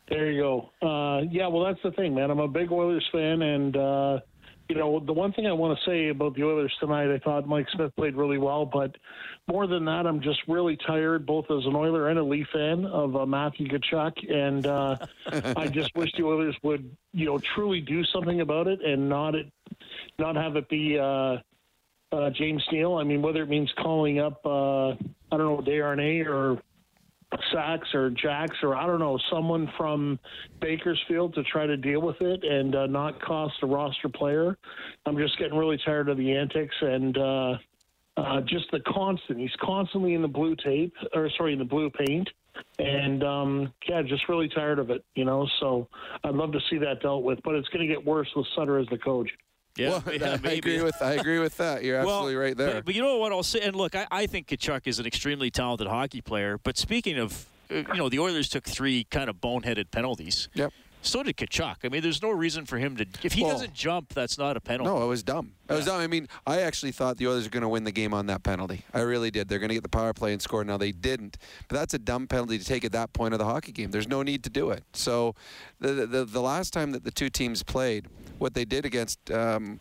There you go. Uh, yeah, well, that's the thing, man. I'm a big Oilers fan, and uh, you know, the one thing I want to say about the Oilers tonight, I thought Mike Smith played really well, but more than that, I'm just really tired, both as an Oiler and a Leaf fan, of uh, Matthew Tkachuk, and uh, I just wish the Oilers would, you know, truly do something about it and not it, not have it be. Uh, uh, James Neal. I mean, whether it means calling up, uh, I don't know, Desharnais or Sachs or Jacks or I don't know someone from Bakersfield to try to deal with it and uh, not cost a roster player. I'm just getting really tired of the antics and uh, uh, just the constant. He's constantly in the blue tape or sorry in the blue paint. And um, yeah, just really tired of it, you know. So I'd love to see that dealt with, but it's going to get worse with Sutter as the coach. Yeah, Well, yeah, I agree with I agree with that. You're Well, absolutely right there. But, but you know what I'll say, and look, I, I think Tkachuk is an extremely talented hockey player. But speaking of, uh, you know, the Oilers took three kind of boneheaded penalties. Yep. So did Tkachuk. I mean, there's no reason for him to. If he Well- doesn't jump, that's not a penalty. No, it was dumb. It was dumb. I mean, I actually thought the Oilers were going to win the game on that penalty. I really did. They're going to get the power play and score. Now they didn't. But that's a dumb penalty to take at that point of the hockey game. There's no need to do it. So, the the, the last time that the two teams played, what they did against um,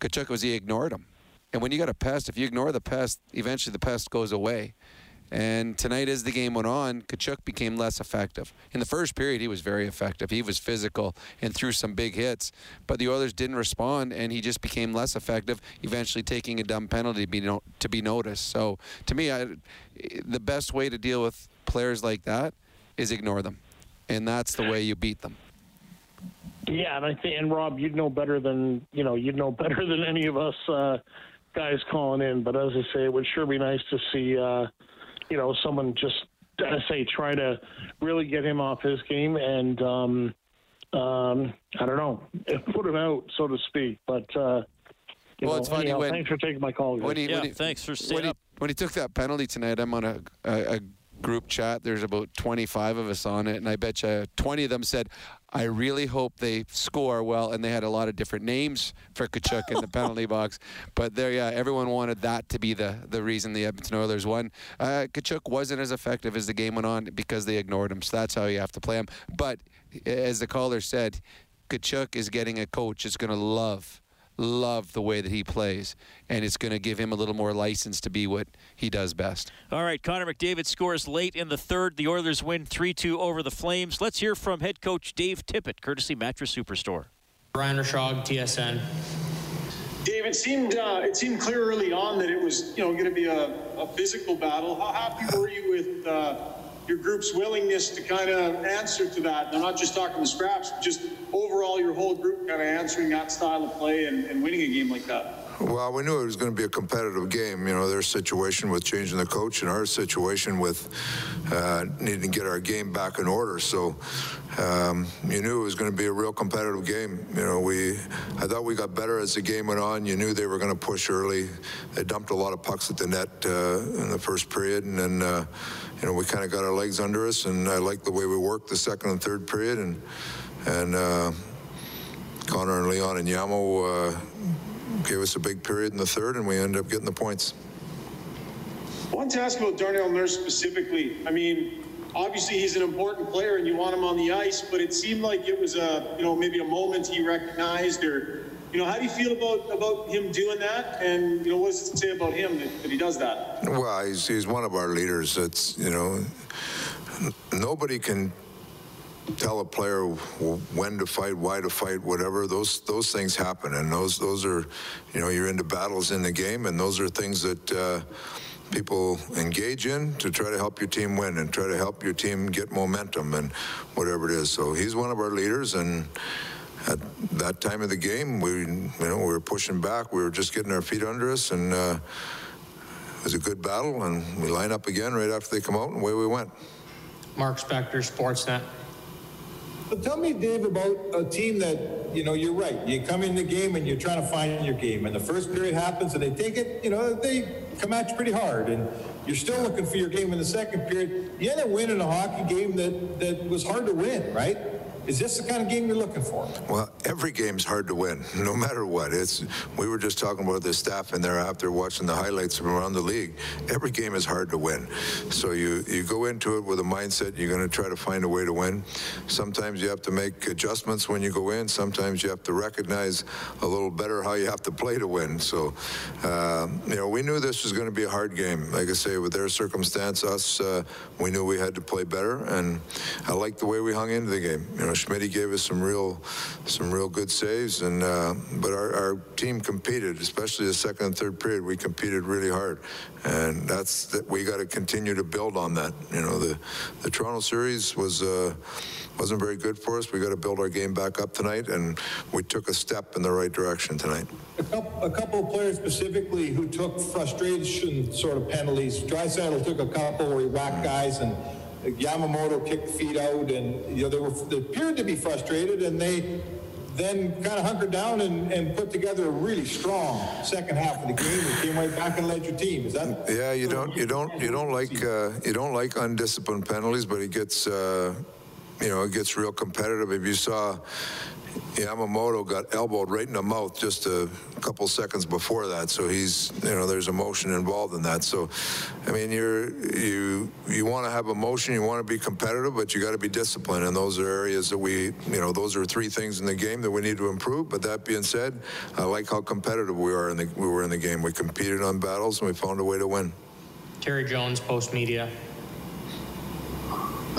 Tkachuk was he ignored him. And when you got a pest, if you ignore the pest, eventually the pest goes away. And tonight, as the game went on, Tkachuk became less effective. In the first period, he was very effective. He was physical and threw some big hits. But the Oilers didn't respond, and he just became less effective, eventually taking a dumb penalty to be, no- to be noticed. So, to me, I, the best way to deal with players like that is ignore them. And that's the way you beat them. Yeah, and I think, and Rob, you'd know better than you know, you'd know better than any of us uh, guys calling in. But as I say, it would sure be nice to see, uh, you know, someone just, I say, try to really get him off his game and, um, um, I don't know, put him out, so to speak. But uh, you Well, know, it's funny anyhow, when- thanks for taking my call. Guys. When he, when he, thanks for when staying he, up. when he took that penalty tonight, I'm on a, a, a group chat. There's about 25 of us on it, and I bet you 20 of them said, "I really hope they score well." And they had a lot of different names for Tkachuk in the penalty box. But there, yeah, everyone wanted that to be the the reason the Edmonton Oilers won. Uh, Tkachuk wasn't as effective as the game went on because they ignored him. So that's how you have to play him. But as the caller said, Tkachuk is getting a coach that's going to love love the way that he plays, and it's going to give him a little more license to be what he does best. All right, Connor McDavid scores late in the third. The Oilers win 3 2 over the Flames. Let's hear from head coach Dave Tippett, courtesy Mattress Superstore. Ryan Rishaug, TSN. Dave, it seemed uh, it seemed clear early on that it was you know going to be a, a physical battle. How happy were you with uh, your group's willingness to kind of answer to that? And I'm not just talking the scraps, just overall your whole group kind of answering that style of play and, and winning a game like that. Well, we knew it was going to be a competitive game. You know, their situation with changing the coach and our situation with uh, needing to get our game back in order. So um, you knew it was going to be a real competitive game. You know, we I thought we got better as the game went on. You knew they were going to push early. They dumped a lot of pucks at the net uh, in the first period, and then uh, you know we kind of got our legs under us. And I liked the way we worked the second and third period, and and. Uh, Connor and Leon and Yamo uh, gave us a big period in the third, and we ended up getting the points. I wanted to ask about Darnell Nurse specifically. I mean, obviously he's an important player and you want him on the ice, but it seemed like it was a, you know, maybe a moment he recognized or, you know, how do you feel about, about him doing that? And, you know, what does it say about him that, that he does that? Well, he's, he's one of our leaders. It's, you know, nobody can tell a player when to fight, why to fight, whatever. Those those things happen, and those those are, you know, you're into battles in the game, and those are things that uh, people engage in to try to help your team win and try to help your team get momentum and whatever it is. So he's one of our leaders, and at that time of the game, we you know we were pushing back. We were just getting our feet under us, and uh, it was a good battle. And we line up again right after they come out, and away we went. Mark Spector, Sportsnet. But tell me, Dave, about a team that, you know, you're right. You come in the game and you're trying to find your game. And the first period happens and they take it, you know, they come at you pretty hard. And you're still looking for your game in the second period. You end up winning a hockey game that, that was hard to win, right? Is this the kind of game you're looking for? Well, every game's hard to win, no matter what. It's we were just talking about the staff and in there after watching the highlights from around the league. Every game is hard to win. So you you go into it with a mindset you're going to try to find a way to win. Sometimes you have to make adjustments when you go in. Sometimes you have to recognize a little better how you have to play to win. So uh, you know we knew this was going to be a hard game. Like I say, with their circumstance, us uh, we knew we had to play better, and I liked the way we hung into the game. You know, Schmidt gave us some real, some real good saves, and uh, but our, our team competed, especially the second and third period. We competed really hard, and that's that we got to continue to build on that. You know, the the Toronto series was. Uh, wasn't very good for us. We got to build our game back up tonight, and we took a step in the right direction tonight. A couple, a couple of players specifically who took frustration sort of penalties. Draisaitl took a couple where he whacked guys, and Yamamoto kicked feet out, and you know they were they appeared to be frustrated, and they then kind of hunkered down and, and put together a really strong second half of the game and came right back and led your team. Is that? Yeah, you don't you don't you don't like uh, you don't like undisciplined penalties, but it gets. Uh, you know, it gets real competitive. If you saw Yamamoto got elbowed right in the mouth just a couple seconds before that, so he's, you know, there's emotion involved in that. So, I mean, you're you you want to have emotion, you want to be competitive, but you got to be disciplined, and those are areas that we, you know, those are three things in the game that we need to improve. But that being said, I like how competitive we are in the we were in the game. We competed on battles and we found a way to win. Terry Jones, Post Media.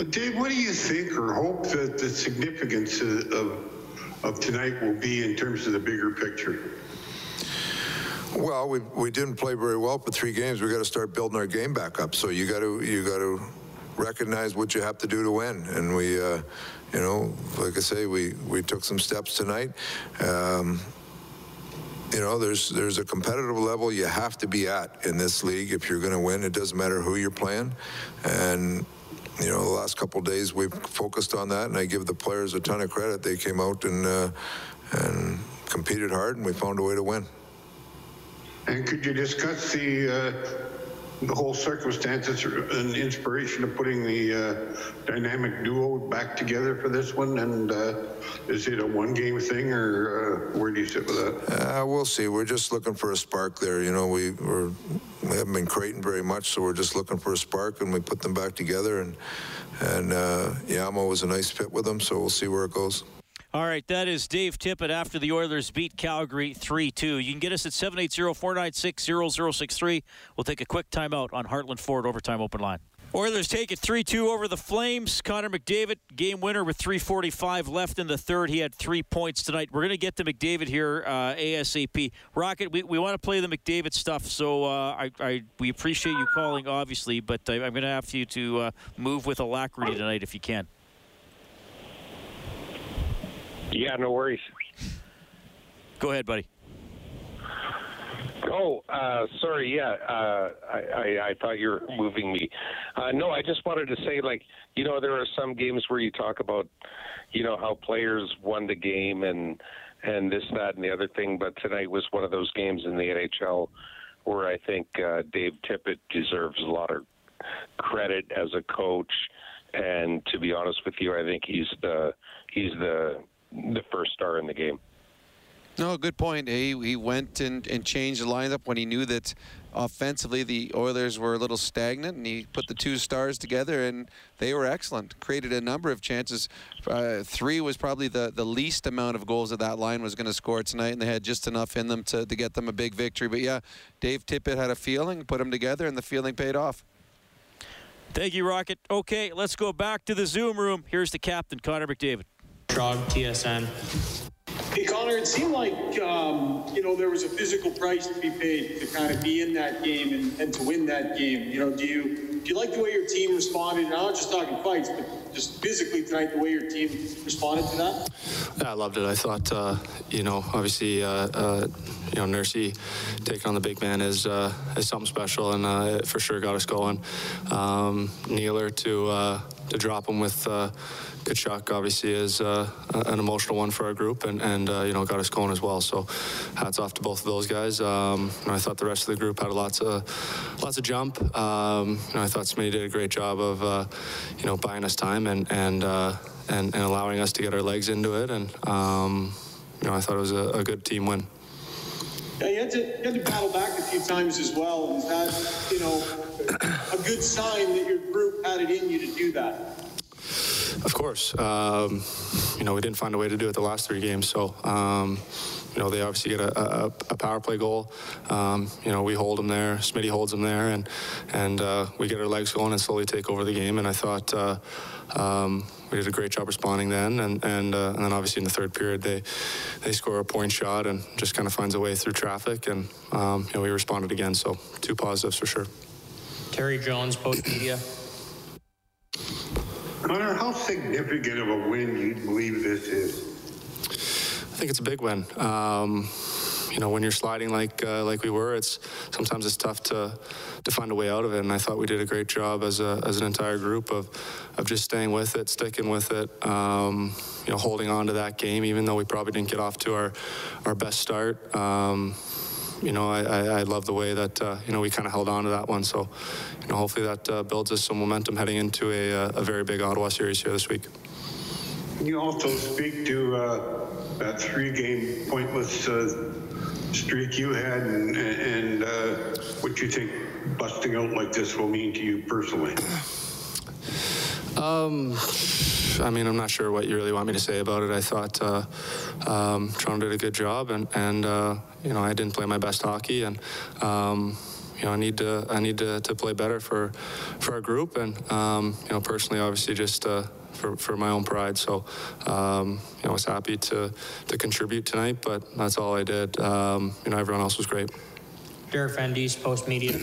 Dave, what do you think or hope that the significance of, of tonight will be in terms of the bigger picture? Well, we, we didn't play very well for three games. We got to start building our game back up. So you got to you got to recognize what you have to do to win. And we, uh, you know, like I say, we we took some steps tonight. Um, you know, there's there's a competitive level you have to be at in this league if you're going to win. It doesn't matter who you're playing, and you know, the last couple days we've focused on that, and I give the players a ton of credit. They came out and uh, and competed hard, and we found a way to win. And could you discuss the uh, the whole circumstances and inspiration of putting the uh, dynamic duo back together for this one? And uh, is it a one-game thing, or uh, where do you sit with that? Uh, we'll see. We're just looking for a spark there. You know, we we're, we haven't been creating very much, so we're just looking for a spark, and we put them back together. And and uh, Yamo was a nice fit with them, so we'll see where it goes. All right, that is Dave Tippett after the Oilers beat Calgary 3 2. You can get us at 780 496 0063. We'll take a quick timeout on Heartland Ford Overtime Open Line. Oilers take it 3 2 over the Flames. Connor McDavid, game winner with 3.45 left in the third. He had three points tonight. We're going to get to McDavid here uh, ASAP. Rocket, we, we want to play the McDavid stuff, so uh, I, I, we appreciate you calling, obviously, but I, am going to have you to uh, move with alacrity tonight if you can. Yeah, no worries. Go ahead, buddy. Oh, uh, sorry. Yeah, uh, I, I, I thought you were moving me. Uh, no, I just wanted to say, like, you know, there are some games where you talk about, you know, how players won the game and and this, that, and the other thing. But tonight was one of those games in the NHL where I think uh, Dave Tippett deserves a lot of credit as a coach. And to be honest with you, I think he's the he's the the first star in the game. No, good point. He, he went and, and changed the lineup when he knew that offensively the Oilers were a little stagnant, and he put the two stars together, and they were excellent. Created a number of chances. Uh, three was probably the, the least amount of goals that that line was going to score tonight, and they had just enough in them to, to get them a big victory. But yeah, Dave Tippett had a feeling, put them together, and the feeling paid off. Thank you, Rocket. Okay, let's go back to the Zoom room. Here's the captain, Connor McDavid. Trog, TSN. Hey, Connor, it seemed like, um, you know, there was a physical price to be paid to kind of be in that game and, and to win that game. You know, do you do you like the way your team responded? And I'm not just talking fights, but just physically tonight, the way your team responded to that? Yeah, I loved it. I thought, uh, you know, obviously, uh, uh, you know, Nursey taking on the big man is uh, is something special, and uh, it for sure got us going. Um, Nealer to uh, to drop him with Tkachuk obviously is uh, an emotional one for our group and, and uh, you know, got us going as well. So hats off to both of those guys. Um, I thought the rest of the group had lots of lots of jump. Um, I thought Smitty did a great job of, uh, you know, buying us time and and, uh, and, and allowing us to get our legs into it. And um, you know, I thought it was a, a good team win. Yeah, you had, to, you had to battle back a few times as well. That, you know, a good sign that your group had it in you to do that? Of course. Um, you know, we didn't find a way to do it the last three games, so. Um, you know, they obviously get a, a, a power play goal. Um, you know, we hold them there. Smitty holds them there, and and uh, we get our legs going and slowly take over the game. And I thought uh, um, we did a great job responding then, and and, uh, and then obviously in the third period they they score a point shot and just kind of finds a way through traffic, and um, you know we responded again. So two positives for sure. Terry Jones, Post Media. Connor, how significant of a win do you believe this is? I think it's a big win. Um, you know, when you're sliding like uh, like we were, it's sometimes it's tough to to find a way out of it. And I thought we did a great job as a as an entire group of of just staying with it, sticking with it. Um, you know, holding on to that game, even though we probably didn't get off to our our best start. Um, you know, I, I, I, love the way that, uh, you know, we kind of held on to that one. So, you know, hopefully that uh, builds us some momentum heading into a, uh, a very big Ottawa series here this week. Can you also speak to uh, that three-game pointless uh, streak you had and, and uh, what you think busting out like this will mean to you personally? Um, I mean, I'm not sure what you really want me to say about it. I thought uh, um, Toronto did a good job, and and uh, you know I didn't play my best hockey, and um, you know I need to I need to, to play better for for our group, and um, you know personally, obviously, just. Uh, for, for my own pride, so um, you know, I was happy to to contribute tonight, but that's all I did. Um, you know, everyone else was great. Derek Van Diest, Post Media.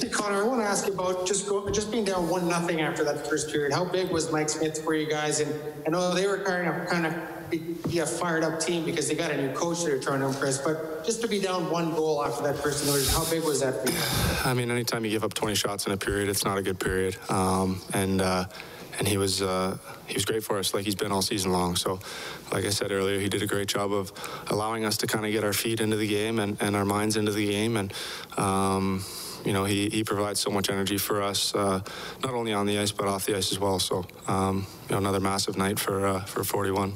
Hey, Connor, I want to ask you about just go, just being down one nothing after that first period. How big was Mike Smith for you guys? And I know they were kind of kind of be a fired up team because they got a new coach they're trying to impress. But just to be down one goal after that first period, how big was that for you? I mean, anytime you give up 20 shots in a period, it's not a good period. Um, and uh, and he was uh, he was great for us, like he's been all season long. So, like I said earlier, he did a great job of allowing us to kind of get our feet into the game and, and our minds into the game and. Um, you know, he, he provides so much energy for us, uh, not only on the ice but off the ice as well. So, um, you know, another massive night for uh, for 41.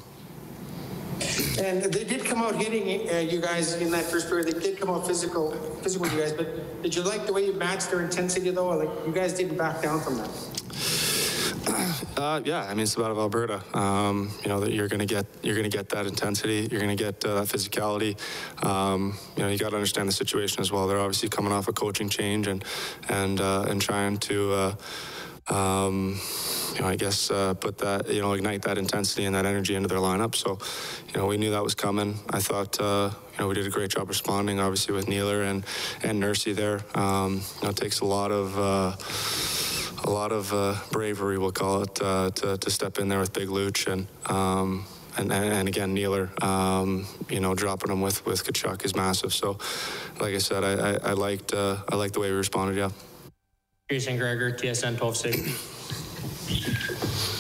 And they did come out hitting uh, you guys in that first period. They did come out physical, physical with you guys. But did you like the way you matched their intensity, though? Like you guys didn't back down from that. Uh, yeah, I mean it's about Alberta. Um, you know that you're going to get you're going to get that intensity. You're going to get uh, that physicality. Um, you know you got to understand the situation as well. They're obviously coming off a coaching change and and uh, and trying to. Uh, um, you know, I guess uh, put that, you know, ignite that intensity and that energy into their lineup. So, you know, we knew that was coming. I thought, uh, you know, we did a great job responding, obviously with Neeler and and Nursey there. Um, you know, it takes a lot of a lot of uh, bravery, we'll call it, uh, to, to step in there with Big Luch and. Um, and, and, again, Neeler, um, you know, dropping him with with Tkachuk is massive. So, like I said, I, I, I liked uh, I liked the way we responded. Yeah. Jason Gregor, TSN 1260.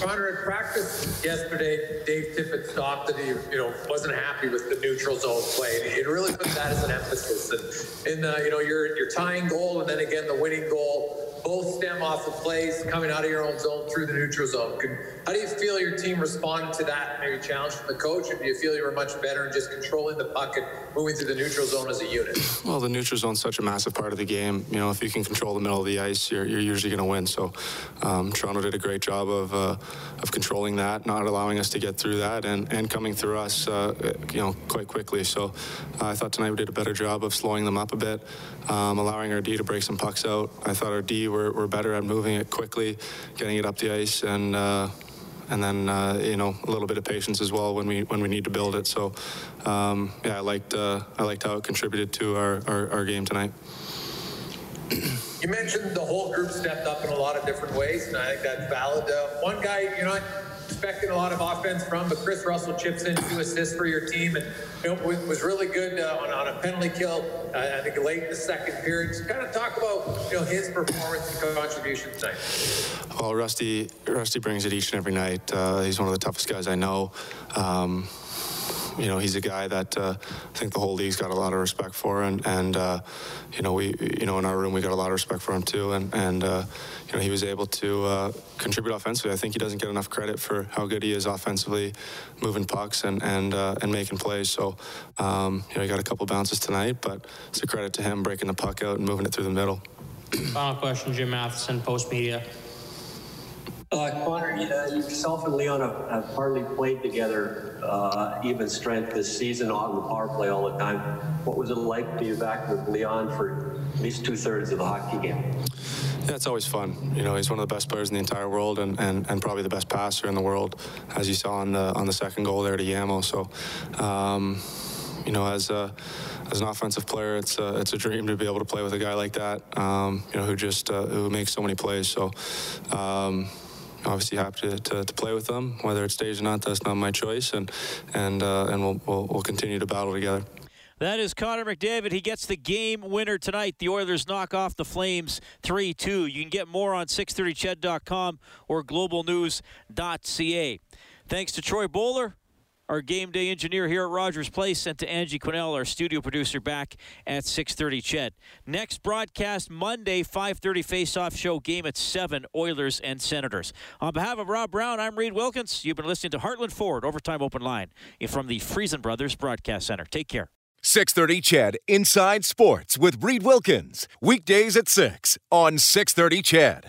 Connor, at practice yesterday, Dave Tippett stopped that he, you know, wasn't happy with the neutral zone play. It really put that as an emphasis. And in, uh, you know, your your tying goal and then again the winning goal both stem off of plays coming out of your own zone through the neutral zone. how do you feel your team responded to that maybe challenge from the coach? Or do you feel you were much better in just controlling the puck and moving through the neutral zone as a unit? Well, the neutral zone is such a massive part of the game. You know, if you can control the middle of the ice, you're, you're usually going to win. So um, Toronto did a great job of uh, of controlling that, not allowing us to get through that, and, and coming through us, uh, you know, quite quickly. So uh, I thought tonight we did a better job of slowing them up a bit, um, allowing our D to break some pucks out. I thought our D were, were better at moving it quickly, getting it up the ice, and uh, and then uh, you know a little bit of patience as well when we when we need to build it. So um, yeah, I liked uh, I liked how it contributed to our, our, our game tonight. You mentioned the whole group stepped up in a lot of different ways, and I think that's valid. Uh, one guy, you know, expecting a lot of offense from, but Kris Russell chips in two assists for your team and you know, was, was really good uh, on, on, a penalty kill. Uh, I think late in the second period. Just kind of talk about you know his performance and contribution tonight. Well, Rusty, Rusty brings it each and every night. Uh, he's one of the toughest guys I know. Um, you know, he's a guy that uh, I think the whole league's got a lot of respect for, and and uh, you know we you know in our room we got a lot of respect for him too, and and uh, you know he was able to uh, contribute offensively. I think he doesn't get enough credit for how good he is offensively, moving pucks and and uh, and making plays. So um, you know he got a couple bounces tonight, but it's a credit to him breaking the puck out and moving it through the middle. Final question, Jim Matheson, Post Media. Uh, Connor, uh, yourself and Leon have, have hardly played together uh, even strength this season on the power play all the time. What was it like to be back with Leon for at least two thirds of the hockey game? Yeah, it's always fun. You know, he's one of the best players in the entire world, and, and, and probably the best passer in the world, as you saw on the on the second goal there to Yamo. So, um, you know, as a, as an offensive player, it's a, it's a dream to be able to play with a guy like that. Um, you know, who just uh, who makes so many plays. So. Um, obviously happy to, to, to, play with them. Whether it stays or not, that's not my choice, and and uh, and we'll, we'll, we'll continue to battle together. That is Connor McDavid. He gets the game winner tonight. The Oilers knock off the Flames 3 2. You can get more on 630ched.com or globalnews.ca. Thanks to Troy Bowler, our game day engineer here at Rogers Place, sent to Angie Quinnell, our studio producer, back at 6:30. Ched. Next broadcast Monday, 5:30 face-off show. Game at seven. Oilers and Senators. On behalf of Rob Brown, I'm Reed Wilkins. You've been listening to Heartland Ford Overtime Open Line from the Friesen Brothers Broadcast Center. Take care. 630 Ched Inside Sports with Reed Wilkins. Weekdays at 6 on 630 Ched.